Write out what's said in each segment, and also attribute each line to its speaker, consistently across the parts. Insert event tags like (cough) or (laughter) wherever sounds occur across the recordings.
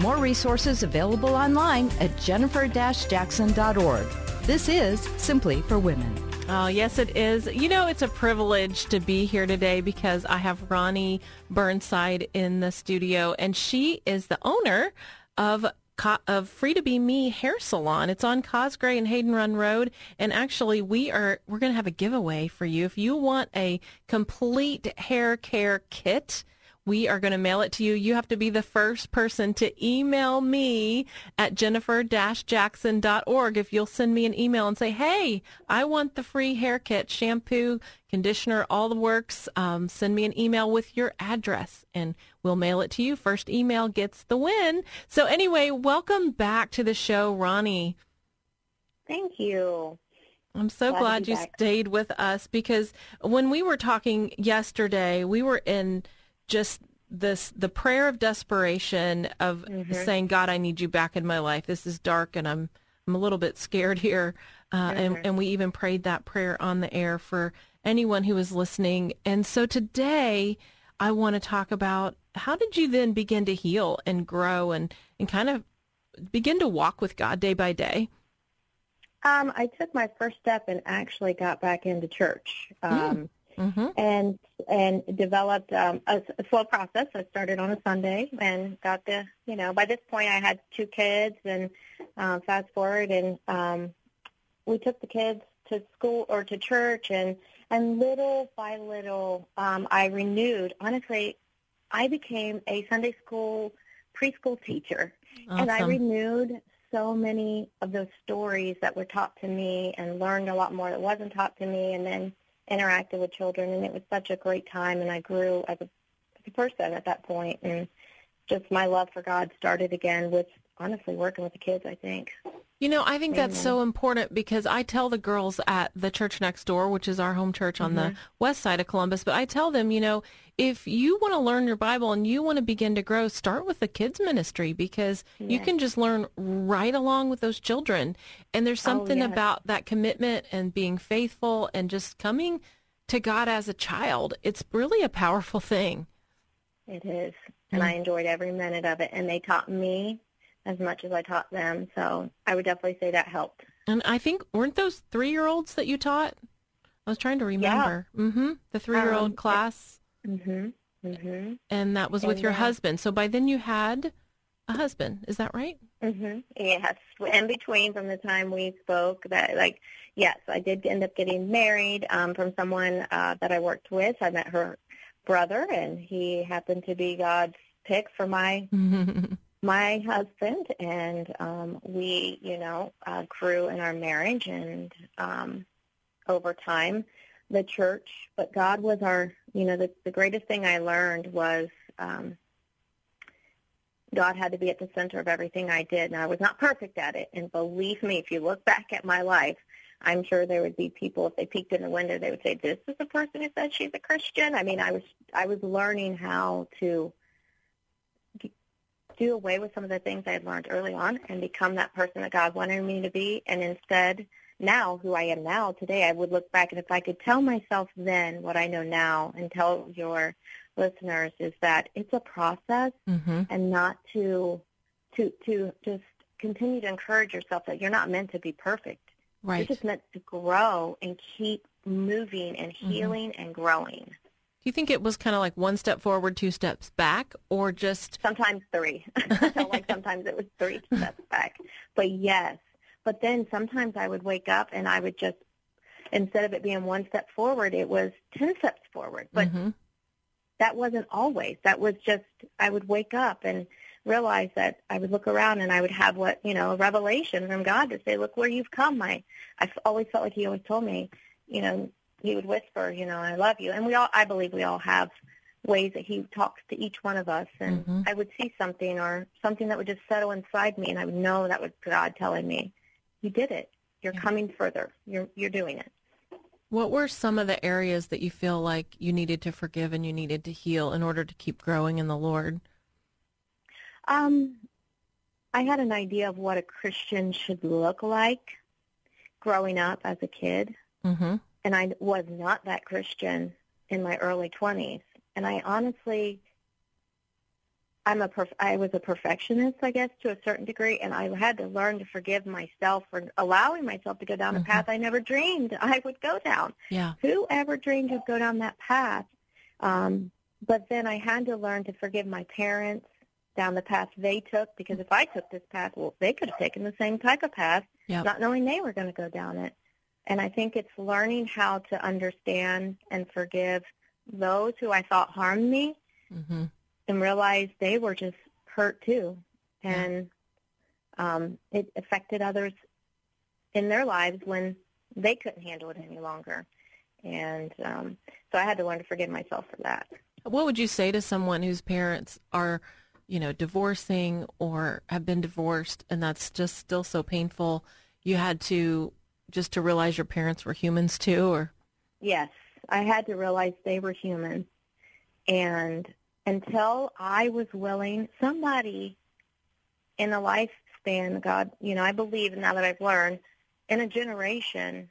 Speaker 1: More resources available online at jennifer-jackson.org. This is Simply for Women.
Speaker 2: Oh, yes, it is. You know, it's a privilege to be here today because I have Ronnie Burnside in the studio, and she is the owner of of Free to Be Me Hair Salon. It's on Cosgray and Hayden Run Road, and actually, we are we're going to have a giveaway for you if you want a complete hair care kit we are going to mail it to you. You have to be the first person to email me at jennifer-jackson.org if you'll send me an email and say, hey, I want the free hair kit, shampoo, conditioner, all the works. Um, send me an email with your address and we'll mail it to you. First email gets the win. So anyway, welcome back to the show, Ronnie.
Speaker 3: Thank you.
Speaker 2: I'm so glad, glad you back. stayed with us because when we were talking yesterday, we were in – just this the prayer of desperation of mm-hmm. saying, God, I need you back in my life. This is dark and I'm I'm a little bit scared here. Uh, mm-hmm. and, and we even prayed that prayer on the air for anyone who was listening. And so today I want to talk about how did you then begin to heal and grow and, and kind of begin to walk with God day by day?
Speaker 3: Um, I took my first step and actually got back into church. Hmm. Um, mm mm-hmm. and and developed um, a, a slow process. I started on a Sunday and got the you know by this point I had two kids and uh, fast forward and um, we took the kids to school or to church and and little by little um, I renewed. Honestly, I became a Sunday school preschool teacher awesome. and I renewed so many of those stories that were taught to me and learned a lot more that wasn't taught to me and then interacted with children, and it was such a great time. And I grew as a, as a person at that point, and just my love for God started again with honestly working with the kids. I think.
Speaker 2: You know, I think that's so important because I tell the girls at the church next door, which is our home church on mm-hmm. the west side of Columbus, but I tell them, you know, if you want to learn your Bible and you want to begin to grow, start with the kids ministry because yes. you can just learn right along with those children. And there's oh, something oh, yes. about that commitment and being faithful and just coming to God as a child. It's really a powerful thing.
Speaker 3: It is. And mm-hmm. I enjoyed every minute of it. And they taught me as much as I taught them. So I would definitely say that helped.
Speaker 2: And I think weren't those three year olds that you taught? I was trying to remember. Yeah. Mm-hmm. The three year old um, class.
Speaker 3: Mm-hmm. Mm-hmm.
Speaker 2: And that was with and, your uh, husband. So by then you had a husband. Is that right?
Speaker 3: Mm-hmm. Yes. In between, from the time we spoke, that like yes, I did end up getting married um, from someone uh, that I worked with. I met her brother, and he happened to be God's pick for my (laughs) my husband and um we you know uh grew in our marriage and um over time the church but god was our you know the the greatest thing i learned was um god had to be at the center of everything i did and i was not perfect at it and believe me if you look back at my life i'm sure there would be people if they peeked in the window they would say this is the person who says she's a christian i mean i was i was learning how to do away with some of the things I had learned early on and become that person that God wanted me to be. And instead, now, who I am now, today, I would look back and if I could tell myself then what I know now and tell your listeners is that it's a process mm-hmm. and not to to to just continue to encourage yourself that you're not meant to be perfect.
Speaker 2: Right.
Speaker 3: You're just meant to grow and keep moving and mm-hmm. healing mm-hmm. and growing.
Speaker 2: Do you think it was kind of like one step forward, two steps back, or just
Speaker 3: sometimes three? (laughs) like sometimes it was three steps back, but yes. But then sometimes I would wake up and I would just instead of it being one step forward, it was ten steps forward. But mm-hmm. that wasn't always. That was just I would wake up and realize that I would look around and I would have what you know a revelation from God to say, "Look where you've come." I I always felt like He always told me, you know, he would whisper, you know, I love you. And we all, I believe we all have ways that he talks to each one of us and
Speaker 2: Mhm.
Speaker 3: I would see something or something that would just settle inside me and I would know that was God telling me, You did it. You're
Speaker 2: Yeah.
Speaker 3: coming further. You're you're doing it.
Speaker 2: What were some of the areas that you feel like you needed to forgive and you needed to heal in order to keep growing in the Lord?
Speaker 3: Um I had an idea of what a Christian should look like growing up as a kid.
Speaker 2: Mm-hmm.
Speaker 3: and I was not that Christian in my early 20s. And I honestly, I'm a perf- I was a perfectionist, I guess, to a certain degree, and I had to learn to forgive myself for allowing myself to go down
Speaker 2: Mhm.
Speaker 3: a path I never dreamed I would go down.
Speaker 2: Yeah.
Speaker 3: Who ever dreamed would go down that path? Um, but then I had to learn to forgive my parents down the path they took, because if I took this path, well, they could have taken the same type of path,
Speaker 2: Yep.
Speaker 3: not knowing they were going to go down it. And I think it's learning how to understand and forgive those who I thought harmed me
Speaker 2: Mm-hmm.
Speaker 3: And realize they were just hurt too. And um, it affected others in their lives when they couldn't handle it any longer. And um, so I had to learn to forgive myself for that.
Speaker 2: What would you say to someone whose parents are, you know, divorcing or have been divorced and that's just still so painful? You had to just to realize your parents were humans too or
Speaker 3: Yes, I had to realize they were human. And until I was willing, somebody in a lifespan, God, you know, I believe now that I've learned, in a generation,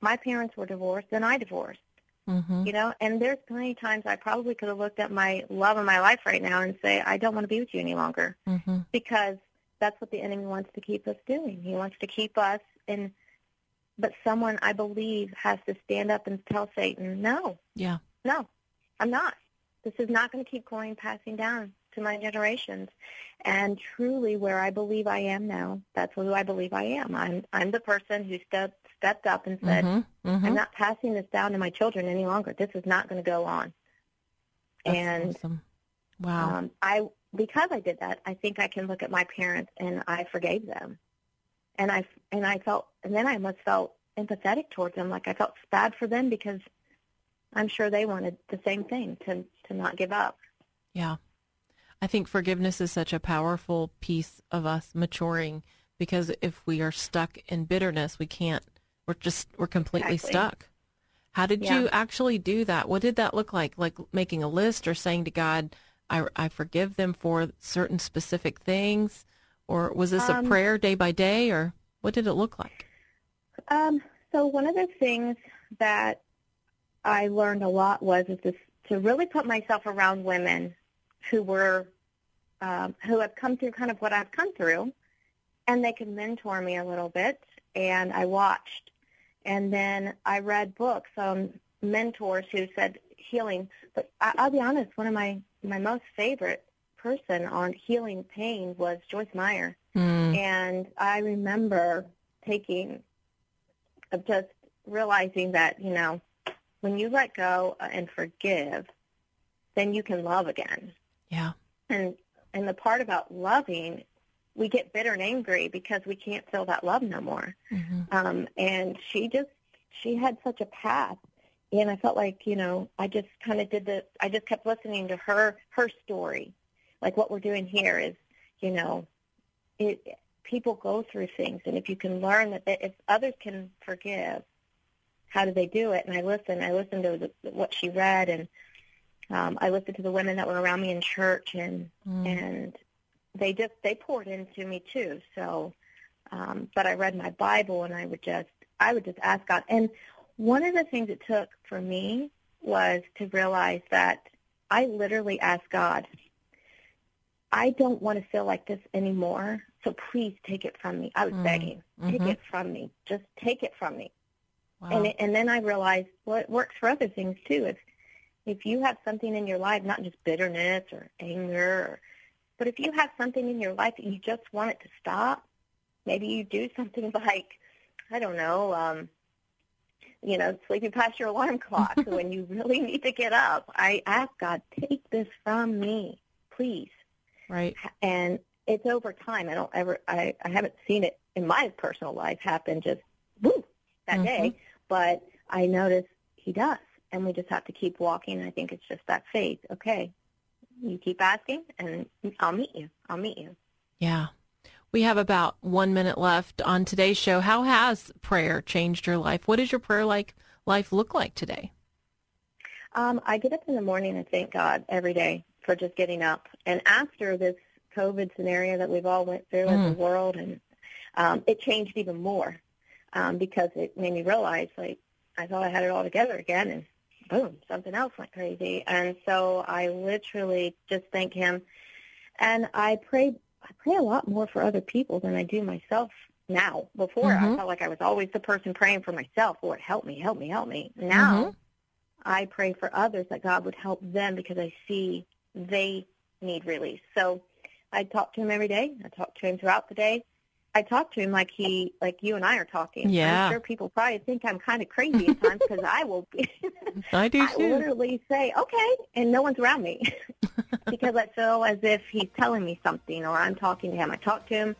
Speaker 3: my parents were divorced and I divorced,
Speaker 2: mm-hmm.
Speaker 3: you know, and there's plenty of times I probably could have looked at my love of my life right now and say, I don't want to be with you any longer
Speaker 2: Mm-hmm.
Speaker 3: because that's what the enemy wants to keep us doing. He wants to keep us in, but someone I believe has to stand up and tell Satan, no,
Speaker 2: Yeah.
Speaker 3: no, I'm not. This is not going to keep going passing down to my generations. And truly where I believe I am now, that's who I believe I am. I'm I'm the person who stepped stepped up and said,
Speaker 2: Mm-hmm. Mm-hmm.
Speaker 3: I'm not passing this down to my children any longer. This is not going to go on.
Speaker 2: That's
Speaker 3: and
Speaker 2: awesome. Wow.
Speaker 3: um, I because I did that, I think I can look at my parents and I forgave them, and I and I felt and then I must felt empathetic towards them, like I felt bad for them because I'm sure they wanted the same thing to to not give up.
Speaker 2: Yeah. I think forgiveness is such a powerful piece of us maturing because if we are stuck in bitterness, we can't, we're just, we're completely
Speaker 3: Exactly.
Speaker 2: stuck. How did
Speaker 3: Yeah.
Speaker 2: you actually do that? What did that look like? Like making a list or saying to God, I, I forgive them for certain specific things? Or was this a
Speaker 3: Um,
Speaker 2: prayer day by day or what did it look like?
Speaker 3: Um, so one of the things that I learned a lot was is this, to really put myself around women who were um, who have come through kind of what I've come through, and they could mentor me a little bit. And I watched, and then I read books on mentors who said healing. But I, I'll be honest, one of my my most favorite person on healing pain was Joyce Meyer.
Speaker 2: Mm,
Speaker 3: And I remember taking, of just realizing that, you know, when you let go uh, and forgive, then you can love again.
Speaker 2: yeah.
Speaker 3: And and the part about loving, we get bitter and angry because we can't feel that love no more.
Speaker 2: hmm
Speaker 3: Um, and she just she had such a path, and I felt like you know I just kind of did the I just kept listening to her her story, like what we're doing here is you know, it people go through things, and if you can learn that if others can forgive, how do they do it? And I listened. I listened to the, what she read, and um, I listened to the women that were around me in church, and
Speaker 2: Mm.
Speaker 3: and they just they poured into me too. So, um, but I read my Bible, and I would just I would just ask God. And one of the things it took for me was to realize that I literally asked God, I don't want to feel like this anymore. So please take it from me. I was
Speaker 2: Mm.
Speaker 3: begging, take
Speaker 2: Mhm.
Speaker 3: it from me. Just take it from me.
Speaker 2: Wow.
Speaker 3: And and then I realized well, it works for other things too. If if you have something in your life, not just bitterness or anger, or, but if you have something in your life that you just want it to stop, maybe you do something (laughs) like, I don't know, um, you know, sleeping past your alarm clock. (laughs) when you really need to get up, I ask God, take this from me, please
Speaker 2: right.
Speaker 3: and it's over time. I don't ever, I, I haven't seen it in my personal life happen just woo that
Speaker 2: Mhm.
Speaker 3: day, but I notice he does, and we just have to keep walking. I think it's just that faith. Okay, you keep asking, and I'll meet you. I'll meet you.
Speaker 2: Yeah. We have about one minute left on today's show. How has prayer changed your life? What does your prayer like life look like today?
Speaker 3: Um, I get up in the morning and thank God every day for just getting up. And after this COVID scenario that we've all went through mm. as a world, and um, it changed even more um, because it made me realize, like, I thought I had it all together again, and boom, something else went crazy. And so I literally just thank Him, and I pray. I pray a lot more for other people than I do myself now. Before mm-hmm. I felt like I was always the person praying for myself. Lord, help me, help me, help me. Now mm-hmm. I pray for others that God would help them because I see they need release. So I talk to him every day. I talk to him throughout the day. I talk to him like he, like you and I are talking.
Speaker 2: Yeah.
Speaker 3: I'm sure people probably think I'm kind of crazy at times because I will. Be, (laughs)
Speaker 2: I do
Speaker 3: too. I literally say okay, and no one's around me (laughs) because I feel as if he's telling me something or I'm talking to him. I talk to him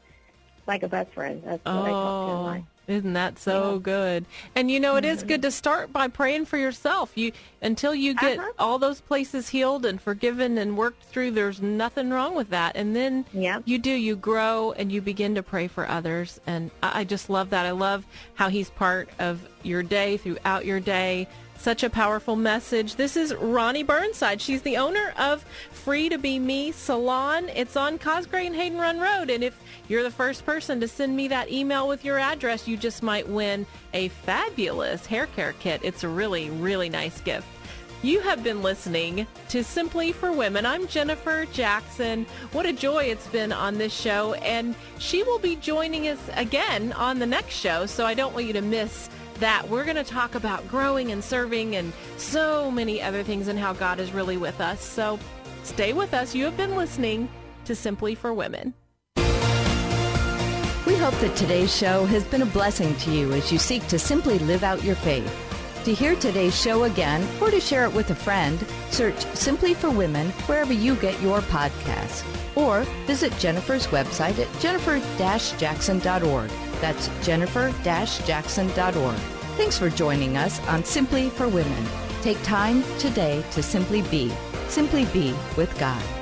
Speaker 3: like a best friend. That's what oh. I talk to him like.
Speaker 2: Isn't that so yeah. good? And you know, it is good to start by praying for yourself. You until you get uh-huh. all those places healed and forgiven and worked through. There's nothing wrong with that. And then you do. You grow and you begin to pray for others. And I, I just love that. I love how he's part of your day throughout your day. Such a powerful message. This is Ronnie Burnside. She's the owner of Free to Be Me Salon. It's on Cosgray and Hayden Run Road. And if you're the first person to send me that email with your address, you just might win a fabulous hair care kit. It's a really, really nice gift. You have been listening to Simply for Women. I'm Jennifer Jackson. What a joy it's been on this show. And she will be joining us again on the next show. So I don't want you to miss that. We're going to talk about growing and serving and so many other things and how God is really with us. So stay with us. You have been listening to Simply for Women.
Speaker 1: We hope that today's show has been a blessing to you as you seek to simply live out your faith. To hear today's show again or to share it with a friend, search Simply for Women wherever you get your podcasts. Or visit Jennifer's website at jennifer-jackson.org. That's jennifer-jackson.org. Thanks for joining us on Simply for Women. Take time today to simply be. Simply be with God.